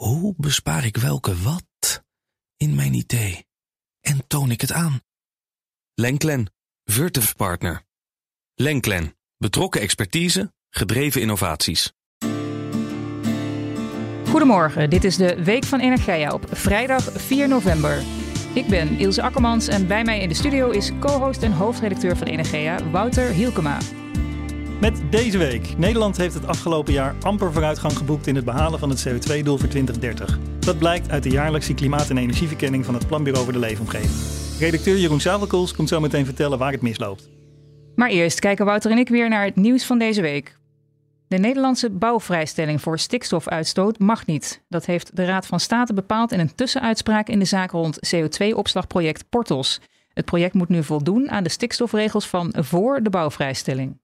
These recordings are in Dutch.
Hoe bespaar ik welke wat in mijn idee en toon ik het aan? Lenklen, Virtuf Partner. Lenklen, betrokken expertise, gedreven innovaties. Goedemorgen, dit is de Week van Energia op vrijdag 4 november. Ik ben Ilse Akkermans en bij mij in de studio is co-host en hoofdredacteur van Energia, Wouter Hielkema. Met deze week. Nederland heeft het afgelopen jaar amper vooruitgang geboekt in het behalen van het CO2-doel voor 2030. Dat blijkt uit de jaarlijkse klimaat- en energieverkenning van het Planbureau voor de Leefomgeving. Redacteur Jeroen Zavelkools komt zo meteen vertellen waar het misloopt. Maar eerst kijken Wouter en ik weer naar het nieuws van deze week. De Nederlandse bouwvrijstelling voor stikstofuitstoot mag niet. Dat heeft de Raad van State bepaald in een tussenuitspraak in de zaak rond CO2-opslagproject Portos. Het project moet nu voldoen aan de stikstofregels van voor de bouwvrijstelling.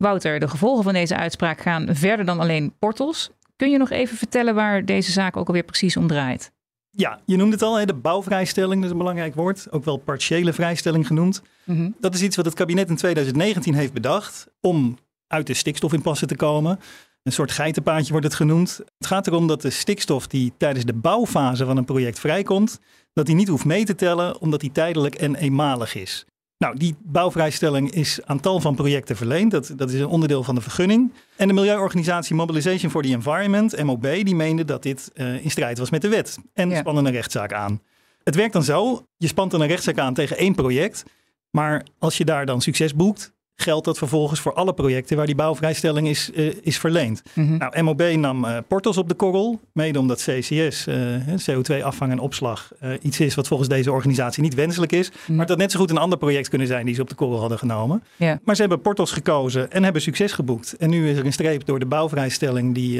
Wouter, de gevolgen van deze uitspraak gaan verder dan alleen portals. Kun je nog even vertellen waar deze zaak ook alweer precies om draait? Ja, je noemde het al, de bouwvrijstelling, dat is een belangrijk woord. Ook wel partiële vrijstelling genoemd. Mhm. Dat is iets wat het kabinet in 2019 heeft bedacht om uit de stikstofimpasse te komen. Een soort geitenpaadje wordt het genoemd. Het gaat erom dat de stikstof die tijdens de bouwfase van een project vrijkomt, dat die niet hoeft mee te tellen omdat die tijdelijk en eenmalig is. Nou, die bouwvrijstelling is aan tal van projecten verleend. Dat, dat is een onderdeel van de vergunning. En de milieuorganisatie Mobilization for the Environment, MOB, die meende dat dit uh, in strijd was met de wet. En Ja. spannen een rechtszaak aan. Het werkt dan zo, je spant dan een rechtszaak aan tegen één project. Maar als je daar dan succes boekt, geldt dat vervolgens voor alle projecten waar die bouwvrijstelling is, eh, is verleend. Mhm. Nou, MOB nam eh Portos op de korrel, mede omdat CCS, eh, CO2-afvang en opslag, iets is wat volgens deze organisatie niet wenselijk is. Maar het had net zo goed een ander project kunnen zijn die ze op de korrel hadden genomen. Maar ze hebben Portos gekozen en hebben succes geboekt. En nu is er een streep door de bouwvrijstelling die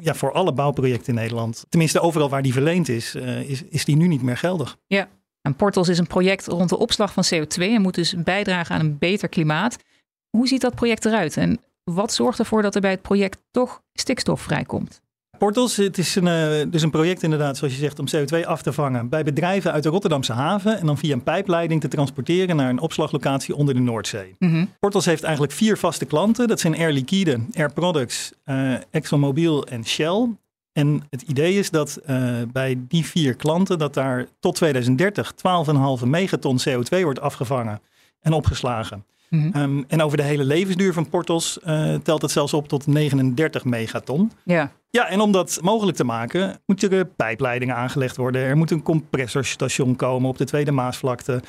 ja, voor alle bouwprojecten in Nederland, tenminste overal waar die verleend is, is, is die nu niet meer geldig. Ja. En Portals is een project rond de opslag van CO2 en moet dus bijdragen aan een beter klimaat. Hoe ziet dat project eruit en wat zorgt ervoor dat er bij het project toch stikstof vrijkomt? Portos, het is een, eh, dus een project inderdaad, zoals je zegt, om CO2 af te vangen bij bedrijven uit de Rotterdamse haven en dan via een pijpleiding te transporteren naar een opslaglocatie onder de Noordzee. Mhm. Portos heeft eigenlijk vier vaste klanten. Dat zijn Air Liquide, Air Products, eh, ExxonMobil en Shell. En het idee is dat eh, bij die vier klanten dat daar tot 2030 12,5 megaton CO2 wordt afgevangen en opgeslagen. Mhm. Ehm, en over de hele levensduur van Portos eh, telt het zelfs op tot 39 megaton. Ja. Ja, en om dat mogelijk te maken, moeten er pijpleidingen aangelegd worden. Er moet een compressorstation komen op de Tweede Maasvlakte.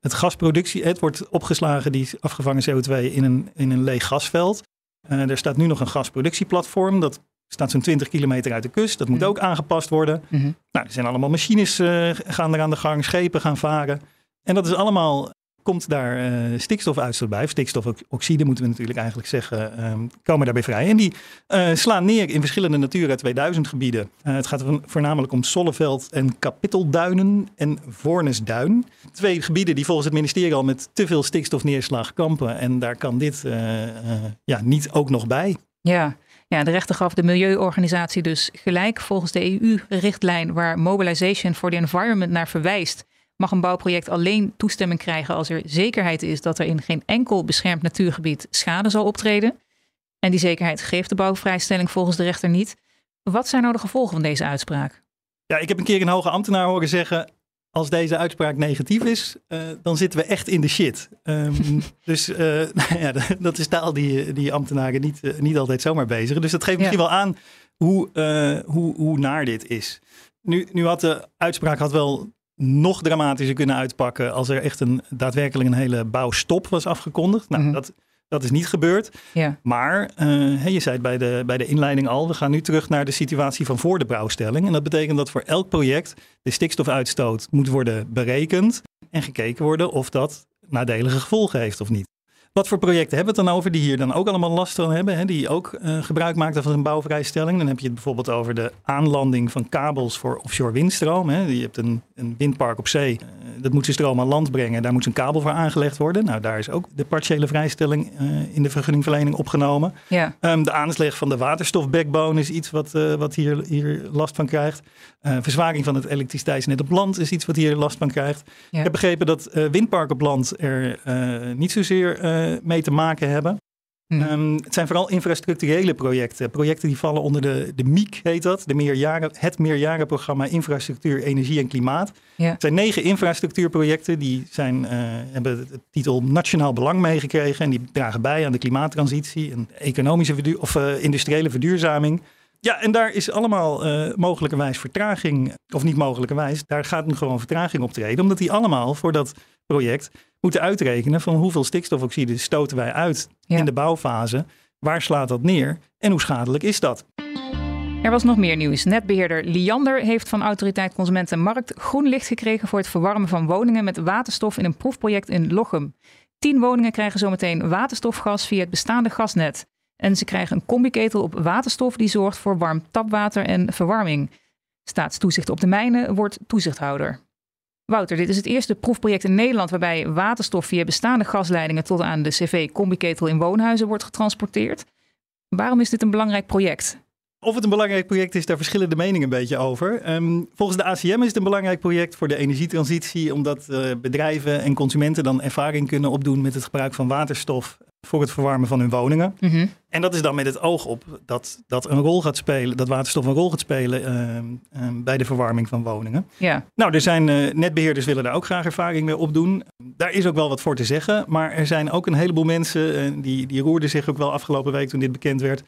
Het gasproductie, het wordt opgeslagen, die afgevangen CO2, in een, in een leeg gasveld. Eh, er staat nu nog een gasproductieplatform. Dat staat zo'n 20 kilometer uit de kust. Dat moet Mhm. ook aangepast worden. Mhm. Nou, er zijn allemaal machines uh, gaan er aan de gang, schepen gaan varen. En dat is allemaal, komt daar uh, stikstofuitstoot bij. Of stikstofoxide moeten we natuurlijk eigenlijk zeggen, um, komen daarbij vrij. En die uh, slaan neer in verschillende Natura 2000 gebieden. Uh, het gaat voornamelijk om Solleveld en Kapittelduinen en Voornesduin. Twee gebieden die volgens het ministerie al met te veel stikstofneerslag kampen. En daar kan dit ja, niet ook nog bij. Ja. Ja, de rechter gaf de milieuorganisatie dus gelijk. Volgens de EU-richtlijn waar Mobilization for the Environment naar verwijst, mag een bouwproject alleen toestemming krijgen als er zekerheid is dat er in geen enkel beschermd natuurgebied schade zal optreden. En die zekerheid geeft de bouwvrijstelling volgens de rechter niet. Wat zijn nou de gevolgen van deze uitspraak? Ja, ik heb een keer een hoge ambtenaar horen zeggen: als deze uitspraak negatief is, uh, dan zitten we echt in de shit. Um, dus uh, nou ja, dat is taal die, die ambtenaren niet, uh, niet altijd zomaar bezigen. Dus dat geeft misschien ja. wel aan hoe, hoe, hoe naar dit is. Nu, nu had de uitspraak had wel nog dramatischer kunnen uitpakken als er echt een daadwerkelijk een hele bouwstop was afgekondigd. Nou, mm -hmm. dat, dat is niet gebeurd. Ja. Maar uh, je zei het bij de, bij de inleiding al, we gaan nu terug naar de situatie van voor de bouwstelling. En dat betekent dat voor elk project de stikstofuitstoot moet worden berekend en gekeken worden of dat nadelige gevolgen heeft of niet. Wat voor projecten hebben we het dan over die hier dan ook allemaal last van hebben? Hè? Die ook uh, gebruik maakten van een bouwvrijstelling. Dan heb je het bijvoorbeeld over de aanlanding van kabels voor offshore windstroom. Hè? Je hebt een, een windpark op zee. Uh, dat moet zijn stroom aan land brengen. Daar moet een kabel voor aangelegd worden. Nou, daar is ook de partiële vrijstelling uh, in de vergunningverlening opgenomen. Ja. Um, de aansleg van de waterstofbackbone is iets wat, wat hier, hier last van krijgt. verzwaring van het elektriciteitsnet op land is iets wat hier last van krijgt. Ja. Ik heb begrepen dat windparken op land er niet zozeer mee te maken hebben. Um, het zijn vooral infrastructurele projecten. Projecten die vallen onder de, de MIEK, heet dat. De meerjaren, het meerjarenprogramma Infrastructuur, Energie en Klimaat. Ja. Het zijn negen infrastructuurprojecten. Die zijn, uh, hebben de titel Nationaal Belang meegekregen. En die dragen bij aan de klimaattransitie en economische of uh, industriële verduurzaming. Ja, en daar is allemaal uh, mogelijkerwijs vertraging, of niet mogelijkerwijs, daar gaat nu gewoon vertraging optreden, omdat die allemaal voor dat project moeten uitrekenen van hoeveel stikstofoxide stoten wij uit in de bouwfase, waar slaat dat neer en hoe schadelijk is dat. Er was nog meer nieuws. Netbeheerder Liander heeft van Autoriteit Consument en Markt groen licht gekregen voor het verwarmen van woningen met waterstof in een proefproject in Lochem. Tien woningen krijgen zometeen waterstofgas via het bestaande gasnet. En ze krijgen een combiketel op waterstof die zorgt voor warm tapwater en verwarming. Staatstoezicht op de mijnen wordt toezichthouder. Wouter, dit is het eerste proefproject in Nederland waarbij waterstof via bestaande gasleidingen tot aan de CV-combiketel in woonhuizen wordt getransporteerd. Waarom is dit een belangrijk project? Of het een belangrijk project is, daar verschillen de meningen een beetje over. Um, volgens de ACM is het een belangrijk project voor de energietransitie, omdat uh, bedrijven en consumenten dan ervaring kunnen opdoen met het gebruik van waterstof voor het verwarmen van hun woningen. Mm En dat is dan met het oog op dat, dat een rol gaat spelen, dat waterstof een rol gaat spelen uh, bij de verwarming van woningen. Ja. Nou, er zijn uh, netbeheerders willen daar ook graag ervaring mee opdoen. Daar is ook wel wat voor te zeggen, maar er zijn ook een heleboel mensen, die, die roerden zich ook wel afgelopen week toen dit bekend werd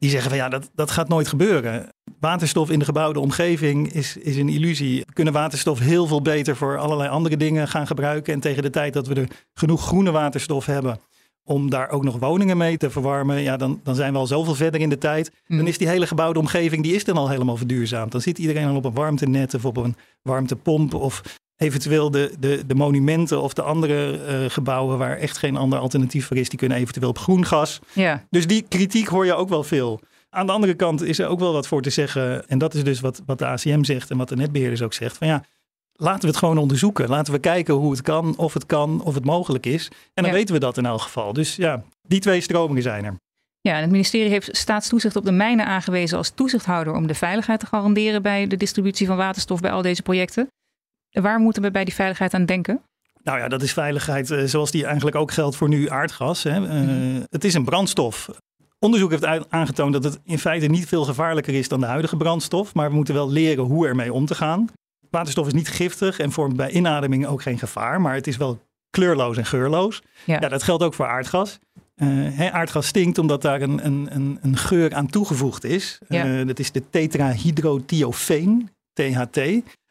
die zeggen van ja, dat, dat gaat nooit gebeuren. Waterstof in de gebouwde omgeving is, is een illusie. We kunnen waterstof heel veel beter voor allerlei andere dingen gaan gebruiken. En tegen de tijd dat we er genoeg groene waterstof hebben om daar ook nog woningen mee te verwarmen, ja, dan, dan zijn we al zoveel verder in de tijd. Dan mm. is die hele gebouwde omgeving, die is dan al helemaal verduurzaamd. Dan zit iedereen al op een warmtenet of op een warmtepomp of eventueel de, de, de monumenten of de andere uh, gebouwen waar echt geen ander alternatief voor is, die kunnen eventueel op groen gas. Ja. Dus die kritiek hoor je ook wel veel. Aan de andere kant is er ook wel wat voor te zeggen. En dat is dus wat, wat de ACM zegt en wat de netbeheerders ook zegt. Van ja, laten we het gewoon onderzoeken. Laten we kijken hoe het kan, of het kan, of het mogelijk is. En dan weten we dat in elk geval. Dus ja, die twee stromingen zijn er. Ja, en het ministerie heeft staatstoezicht op de mijnen aangewezen als toezichthouder om de veiligheid te garanderen bij de distributie van waterstof bij al deze projecten. Waar moeten we bij die veiligheid aan denken? Nou ja, dat is veiligheid eh, zoals die eigenlijk ook geldt voor nu aardgas. Hè. Eh, mhm. Het is een brandstof. Onderzoek heeft aangetoond dat het in feite niet veel gevaarlijker is dan de huidige brandstof. Maar we moeten wel leren hoe ermee om te gaan. Waterstof is niet giftig en vormt bij inademing ook geen gevaar. Maar het is wel kleurloos en geurloos. Ja, dat geldt ook voor aardgas. Uh, aardgas stinkt omdat daar een, een, een, geur aan toegevoegd is. Ja. dat is de tetrahydrothiopheen, THT.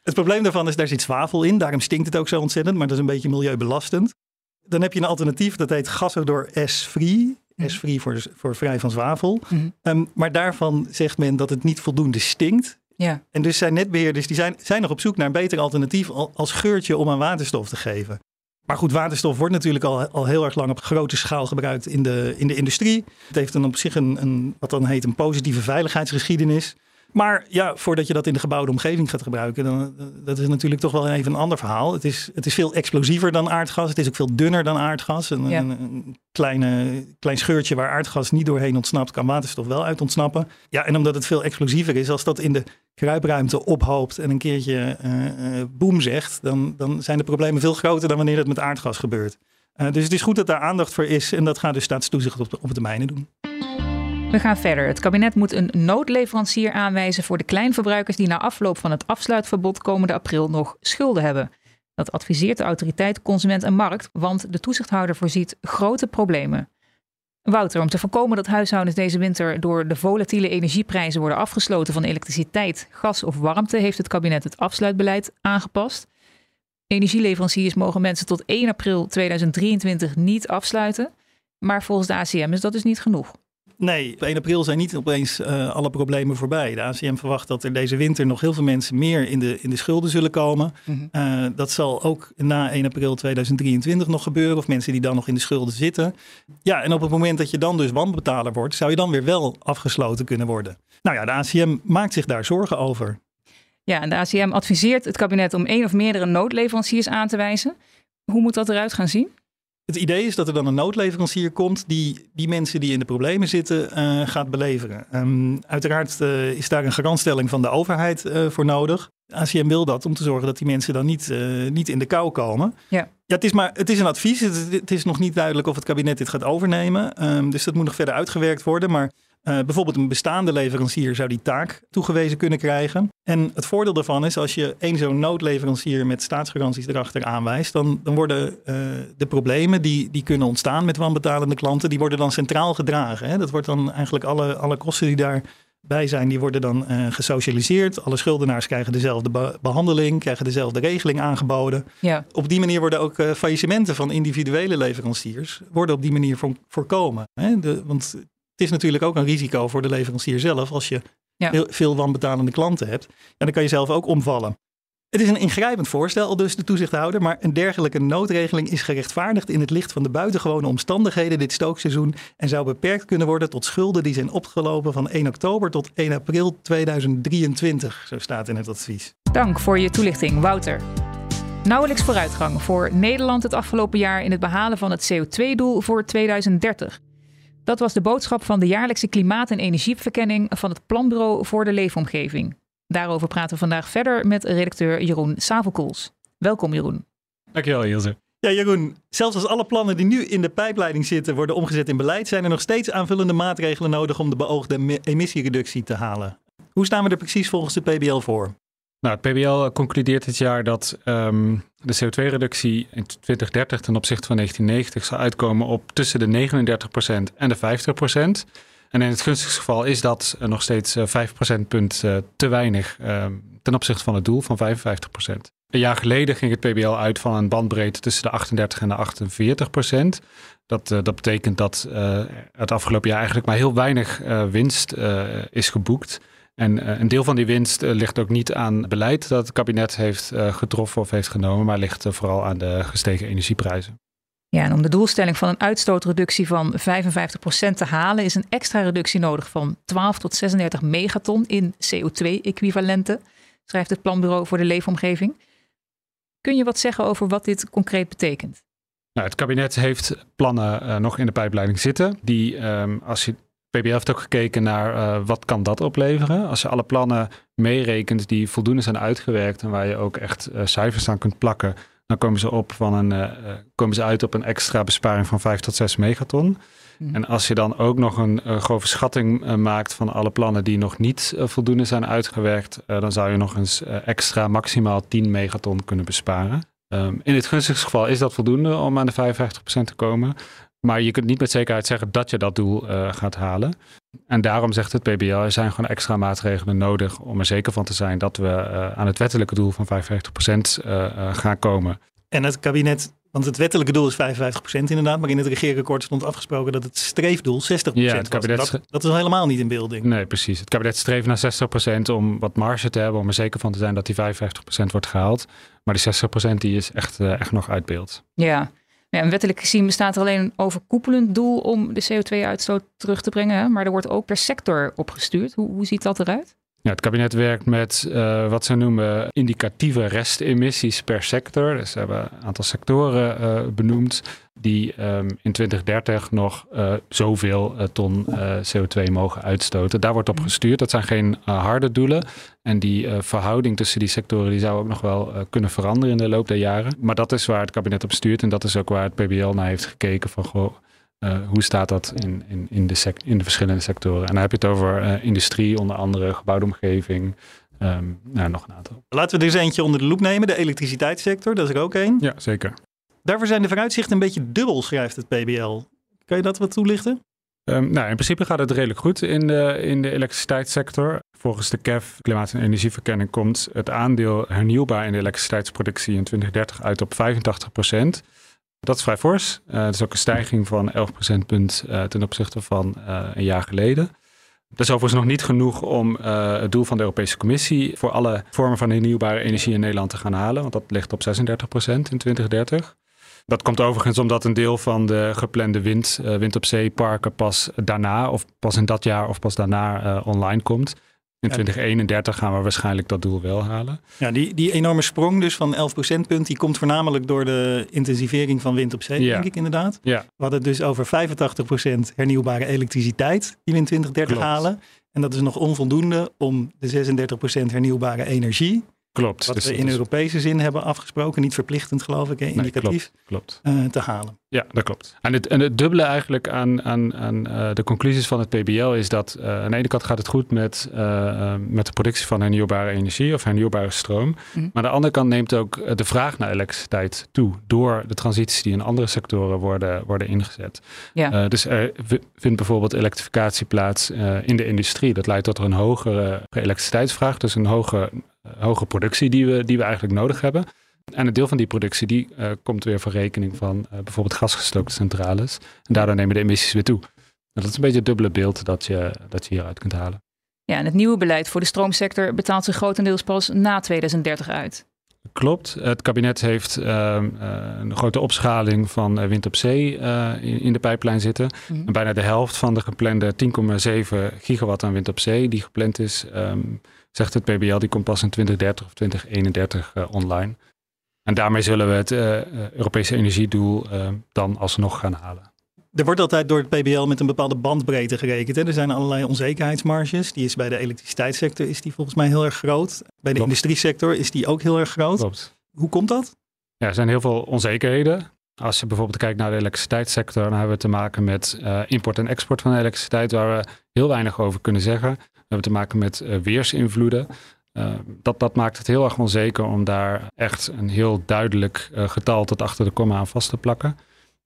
Het probleem daarvan is, daar zit zwavel in. Daarom stinkt het ook zo ontzettend, maar dat is een beetje milieubelastend. Dan heb je een alternatief, dat heet gasodor S-free. Mhm. S-free voor, voor vrij van zwavel. Mhm. Ehm, maar daarvan zegt men dat het niet voldoende stinkt. Ja. En dus zijn netbeheerders die zijn, zijn nog op zoek naar een beter alternatief als geurtje om aan waterstof te geven. Maar goed, waterstof wordt natuurlijk al, al heel erg lang op grote schaal gebruikt in de, in de industrie. Het heeft dan op zich een, een, wat dan heet een positieve veiligheidsgeschiedenis. Maar ja, voordat je dat in de gebouwde omgeving gaat gebruiken, dan dat is natuurlijk toch wel even een ander verhaal. Het is, het is veel explosiever dan aardgas. Het is ook veel dunner dan aardgas. Een, een, kleine, klein scheurtje waar aardgas niet doorheen ontsnapt, kan waterstof wel uit ontsnappen. Ja, en omdat het veel explosiever is, als dat in de kruipruimte ophoopt en een keertje uh, uh, boem zegt, dan, dan zijn de problemen veel groter dan wanneer dat met aardgas gebeurt. Uh, dus het is goed dat daar aandacht voor is en dat gaat de staatstoezicht op de, op de mijnen doen. We gaan verder. Het kabinet moet een noodleverancier aanwijzen voor de kleinverbruikers die na afloop van het afsluitverbod komende april nog schulden hebben. Dat adviseert de autoriteit Consument en Markt, want de toezichthouder voorziet grote problemen. Wouter, om te voorkomen dat huishoudens deze winter door de volatiele energieprijzen worden afgesloten van elektriciteit, gas of warmte, heeft het kabinet het afsluitbeleid aangepast. Energieleveranciers mogen mensen tot 1 april 2023 niet afsluiten, maar volgens de ACM is dat dus niet genoeg. Nee, op 1 april zijn niet opeens uh, alle problemen voorbij. De ACM verwacht dat er deze winter nog heel veel mensen meer in de, in de schulden zullen komen. Mm uh, dat zal ook na 1 april 2023 nog gebeuren, of mensen die dan nog in de schulden zitten. Ja, en op het moment dat je dan dus wanbetaler wordt, zou je dan weer wel afgesloten kunnen worden. Nou ja, de ACM maakt zich daar zorgen over. Ja, en de ACM adviseert het kabinet om één of meerdere noodleveranciers aan te wijzen. Hoe moet dat eruit gaan zien? Het idee is dat er dan een noodleverancier komt die die mensen die in de problemen zitten uh, gaat beleveren. Um, uiteraard uh, is daar een garantstelling van de overheid uh, voor nodig. ACM wil dat om te zorgen dat die mensen dan niet, niet in de kou komen. Ja. Ja, het is, maar, het is een advies. Het, het is nog niet duidelijk of het kabinet dit gaat overnemen. Um, dus dat moet nog verder uitgewerkt worden. Maar uh, bijvoorbeeld een bestaande leverancier zou die taak toegewezen kunnen krijgen. En het voordeel daarvan is als je één zo'n noodleverancier met staatsgaranties erachter aanwijst, dan, dan worden uh, de problemen die, die kunnen ontstaan met wanbetalende klanten, die worden dan centraal gedragen. Hè? Dat wordt dan eigenlijk alle, alle kosten die daarbij zijn, die worden dan uh, gesocialiseerd. Alle schuldenaars krijgen dezelfde be behandeling, krijgen dezelfde regeling aangeboden. Ja. Op die manier worden ook faillissementen van individuele leveranciers worden op die manier voor, voorkomen. Hè? De, want het is natuurlijk ook een risico voor de leverancier zelf als je ja. veel wanbetalende klanten hebt. En dan kan je zelf ook omvallen. Het is een ingrijpend voorstel, dus de toezichthouder, maar een dergelijke noodregeling is gerechtvaardigd in het licht van de buitengewone omstandigheden dit stookseizoen en zou beperkt kunnen worden tot schulden die zijn opgelopen van 1 oktober tot 1 april 2023, zo staat in het advies. Dank voor je toelichting, Wouter. Nauwelijks vooruitgang voor Nederland het afgelopen jaar in het behalen van het CO2-doel voor 2030. Dat was de boodschap van de jaarlijkse klimaat- en energieverkenning van het Planbureau voor de Leefomgeving. Daarover praten we vandaag verder met redacteur Jeroen Savelkoels. Welkom Jeroen. Dankjewel Ilse. Ja Jeroen, zelfs als alle plannen die nu in de pijpleiding zitten worden omgezet in beleid, zijn er nog steeds aanvullende maatregelen nodig om de beoogde emissiereductie te halen. Hoe staan we er precies volgens de PBL voor? Nou, het PBL concludeert dit jaar dat um, de CO2-reductie in 2030 ten opzichte van 1990 zal uitkomen op tussen de 39% en de 50%. En in het gunstigste geval is dat nog steeds 5 procentpunt uh, te weinig um, ten opzichte van het doel van 55%. Een jaar geleden ging het PBL uit van een bandbreedte tussen de 38 en de 48 procent. Dat, dat betekent dat het afgelopen jaar eigenlijk maar heel weinig winst is geboekt. En uh, een deel van die winst uh, ligt ook niet aan beleid dat het kabinet heeft uh, getroffen of heeft genomen, maar ligt vooral aan de gestegen energieprijzen. Ja, en om de doelstelling van een uitstootreductie van 55% te halen, is een extra reductie nodig van 12 tot 36 megaton in CO2-equivalenten, schrijft het Planbureau voor de Leefomgeving. Kun je wat zeggen over wat dit concreet betekent? Nou, het kabinet heeft plannen nog in de pijpleiding zitten, die um, als je PBL heeft ook gekeken naar uh, wat kan dat opleveren. Als je alle plannen meerekent die voldoende zijn uitgewerkt en waar je ook echt uh, cijfers aan kunt plakken, dan komen ze, op van een, uh, komen ze uit op een extra besparing van 5 tot 6 megaton. Mm. En als je dan ook nog een grove schatting maakt van alle plannen die nog niet voldoende zijn uitgewerkt, dan zou je nog eens extra maximaal 10 megaton kunnen besparen. Um, in het gunstigste geval is dat voldoende om aan de 55% te komen. Maar je kunt niet met zekerheid zeggen dat je dat doel uh, gaat halen. En daarom zegt het PBL, er zijn gewoon extra maatregelen nodig om er zeker van te zijn dat we uh, aan het wettelijke doel van 55% uh, gaan komen. En het kabinet, want het wettelijke doel is 55% inderdaad, maar in het regeerakkoord stond afgesproken dat het streefdoel 60% ja, het kabinet was. Dat, dat, is helemaal niet in beelding. Nee, precies. Het kabinet streeft naar 60% om wat marge te hebben, om er zeker van te zijn dat die 55% wordt gehaald. Maar die 60% die is echt, echt nog uit beeld. Ja, ja, en wettelijk gezien bestaat er alleen een overkoepelend doel om de CO2-uitstoot terug te brengen. Maar er wordt ook per sector opgestuurd. Hoe, hoe ziet dat eruit? Ja, het kabinet werkt met uh, wat ze noemen indicatieve restemissies per sector. Dus ze hebben een aantal sectoren uh, benoemd die um, in 2030 nog uh, zoveel ton CO2 mogen uitstoten. Daar wordt op gestuurd. Dat zijn geen harde doelen. En die verhouding tussen die sectoren die zou ook nog wel kunnen veranderen in de loop der jaren. Maar dat is waar het kabinet op stuurt. En dat is ook waar het PBL naar heeft gekeken van goh, uh, hoe staat dat in, in, in, de in de verschillende sectoren? En dan heb je het over uh, industrie, onder andere gebouwde omgeving. Um, nou, nog een aantal. Laten we er eens eentje onder de loep nemen. De elektriciteitssector, dat is er ook één. Ja, zeker. Daarvoor zijn de vooruitzichten een beetje dubbel, schrijft het PBL. Kan je dat wat toelichten? Um, nou, in principe gaat het redelijk goed in de, in de elektriciteitssector. Volgens de KEF, Klimaat- en Energieverkenning, komt het aandeel hernieuwbaar in de elektriciteitsproductie in 2030 uit op 85 procent. Dat is vrij fors. Uh, dat is ook een stijging van 11 procentpunt uh, ten opzichte van uh, een jaar geleden. Dat is overigens nog niet genoeg om het doel van de Europese Commissie voor alle vormen van hernieuwbare energie in Nederland te gaan halen, want dat ligt op 36 procent in 2030. Dat komt overigens omdat een deel van de geplande wind, wind op zeeparken pas daarna, of pas in dat jaar of pas daarna online komt. In 2031 gaan we waarschijnlijk dat doel wel halen. Ja, die, die enorme sprong dus van 11 procentpunt, die komt voornamelijk door de intensivering van wind op zee, ja. denk ik inderdaad. Ja. We hadden het dus over 85 procent hernieuwbare elektriciteit die we in 2030 Klopt. halen. En dat is nog onvoldoende om de 36 procent hernieuwbare energie Klopt. Wat Dus we in is- Europese zin hebben afgesproken, niet verplichtend geloof ik, hè, Nee, indicatief Klopt. eh, te halen. Ja, dat klopt. En het, en het dubbele eigenlijk aan, aan, aan eh, de conclusies van het PBL is dat eh, aan de ene kant gaat het goed met, met de productie van hernieuwbare energie of hernieuwbare stroom. Mhm. Maar aan de andere kant neemt ook de vraag naar elektriciteit toe door de transities die in andere sectoren worden, worden ingezet. Ja. Eh, dus er vindt bijvoorbeeld elektrificatie plaats eh, in de industrie. Dat leidt tot een hogere elektriciteitsvraag, dus een hoge, eh, hoge productie die we, die we eigenlijk nodig hebben. En een deel van die productie die, eh, komt weer voor rekening van eh, bijvoorbeeld gasgestookte centrales. En daardoor nemen de emissies weer toe. En dat is een beetje het dubbele beeld dat je, dat je hieruit kunt halen. Ja, en het nieuwe beleid voor de stroomsector betaalt zich grotendeels pas na 2030 uit. Klopt. Het kabinet heeft ehm, eh, een grote opschaling van eh, wind op zee eh, in, in de pijplijn zitten. Mhm. En bijna de helft van de geplande 10,7 gigawatt aan wind op zee die gepland is, ehm, zegt het PBL, die komt pas in 2030 of 2031 eh, online. En daarmee zullen we het eh, eh, Europese energiedoel dan alsnog gaan halen. Er wordt altijd door het PBL met een bepaalde bandbreedte gerekend. Hè. Er zijn allerlei onzekerheidsmarges. Die is bij de elektriciteitssector is die volgens mij heel erg groot. Bij de Klopt. industriesector is die ook heel erg groot. Klopt. Hoe komt dat? Ja, er zijn heel veel onzekerheden. Als je bijvoorbeeld kijkt naar de elektriciteitssector, dan hebben we te maken met import en export van elektriciteit, waar we heel weinig over kunnen zeggen. Hebben te maken met eh, weersinvloeden. Eh, dat, dat maakt het heel erg onzeker om daar echt een heel duidelijk eh, getal tot achter de komma aan vast te plakken.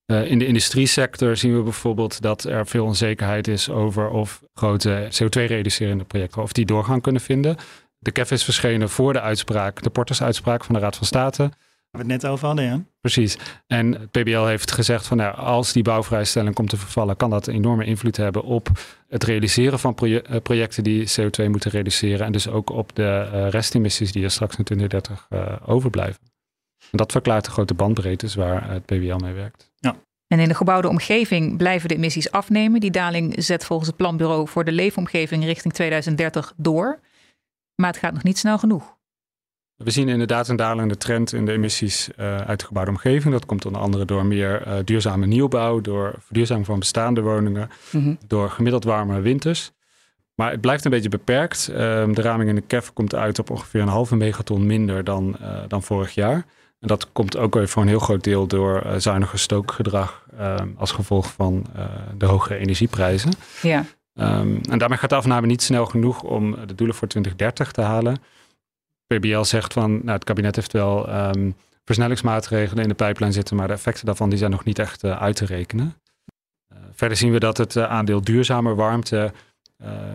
In de industriesector zien we bijvoorbeeld dat er veel onzekerheid is over of grote CO2-reducerende projecten, of die doorgang kunnen vinden. De KEF is verschenen voor de uitspraak, de Portersuitspraak van de Raad van State. We het net over hadden, ja. Precies. En het PBL heeft gezegd van nou, als die bouwvrijstelling komt te vervallen, kan dat een enorme invloed hebben op het realiseren van proje- eh, projecten die CO2 moeten reduceren. En dus ook op de eh, restemissies die er straks in 2030 eh, overblijven. En dat verklaart de grote bandbreedtes waar het PBL mee werkt. En in de gebouwde omgeving blijven de emissies afnemen. Die daling zet volgens het Planbureau voor de leefomgeving richting 2030 door. Maar het gaat nog niet snel genoeg. We zien inderdaad een dalende trend in de emissies eh, uit de gebouwde omgeving. Dat komt onder andere door meer eh, duurzame nieuwbouw, door verduurzaming van bestaande woningen, door gemiddeld warme winters. Maar het blijft een beetje beperkt. Ehm, de raming in de KEF komt uit op ongeveer een halve megaton minder dan, eh, dan vorig jaar. En dat komt ook weer voor een heel groot deel door zuiniger stookgedrag ehm, als gevolg van de hogere energieprijzen. Ja, Ehm, en daarmee gaat de afname niet snel genoeg om de doelen voor 2030 te halen. PBL zegt van, nou, het kabinet heeft wel ehm, versnellingsmaatregelen in de pijplijn zitten, maar de effecten daarvan die zijn nog niet echt eh, uit te rekenen. Eh, verder zien we dat het eh, aandeel duurzame warmte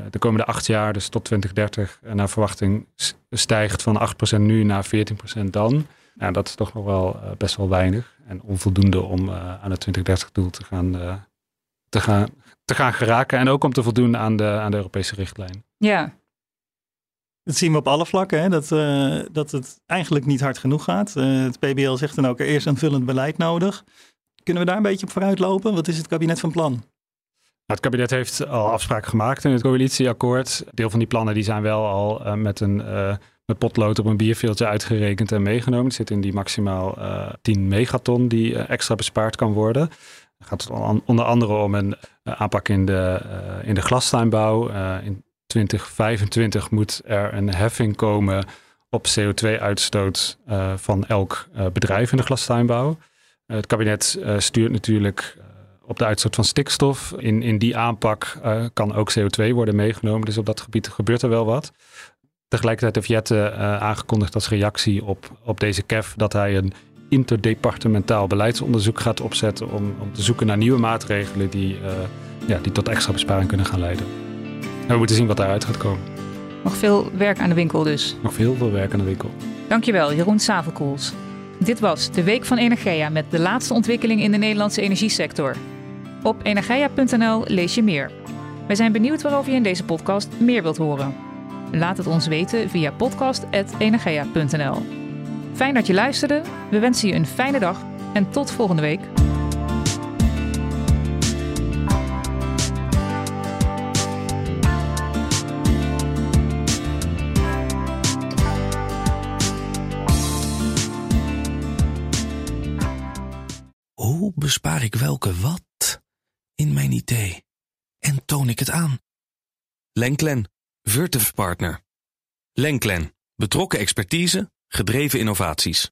de komende acht jaar, dus tot 2030, eh, naar verwachting stijgt van 8% nu naar 14% dan. Nou, dat is toch nog wel best wel weinig en onvoldoende om aan het 2030-doel te gaan, te, gaan, te gaan geraken. En ook om te voldoen aan de, aan de Europese richtlijn. ja. Dat zien we op alle vlakken, hè? Dat, eh, dat het eigenlijk niet hard genoeg gaat. Eh, het PBL zegt dan ook, er is aanvullend beleid nodig. Kunnen we daar een beetje op vooruit lopen? Wat is het kabinet van plan? Nou, het kabinet heeft al afspraken gemaakt in het coalitieakkoord. Deel van die plannen die zijn wel al eh, met een met potlood op een bierveeltje uitgerekend en meegenomen. Het zit in die maximaal eh 10 megaton die extra bespaard kan worden. Het gaat on- onder andere om een aanpak in de, eh, in de glastuinbouw. In 2025 moet er een heffing komen op CO2-uitstoot eh, van elk eh, bedrijf in de glastuinbouw. Eh, het kabinet stuurt natuurlijk op de uitstoot van stikstof. In, in die aanpak kan ook CO2 worden meegenomen. Dus op dat gebied gebeurt er wel wat. Tegelijkertijd heeft Jette aangekondigd als reactie op, op deze KEF dat hij een interdepartementaal beleidsonderzoek gaat opzetten om, om te zoeken naar nieuwe maatregelen die, ja, die tot extra besparing kunnen gaan leiden. We moeten zien wat daaruit gaat komen. Nog veel werk aan de winkel dus. Nog veel veel werk aan de winkel. Dankjewel, Jeroen Savelkoels. Dit was de Week van Energia met de laatste ontwikkeling in de Nederlandse energiesector. Op energia.nl lees je meer. Wij zijn benieuwd waarover je in deze podcast meer wilt horen. Laat het ons weten via podcast.energia.nl. Fijn dat je luisterde. We wensen je een fijne dag en tot volgende week. Hoe bespaar ik welke wat in mijn idee? En toon ik het aan? Lenklen, Virtuf Partner. Lenklen, Betrokken expertise, gedreven innovaties.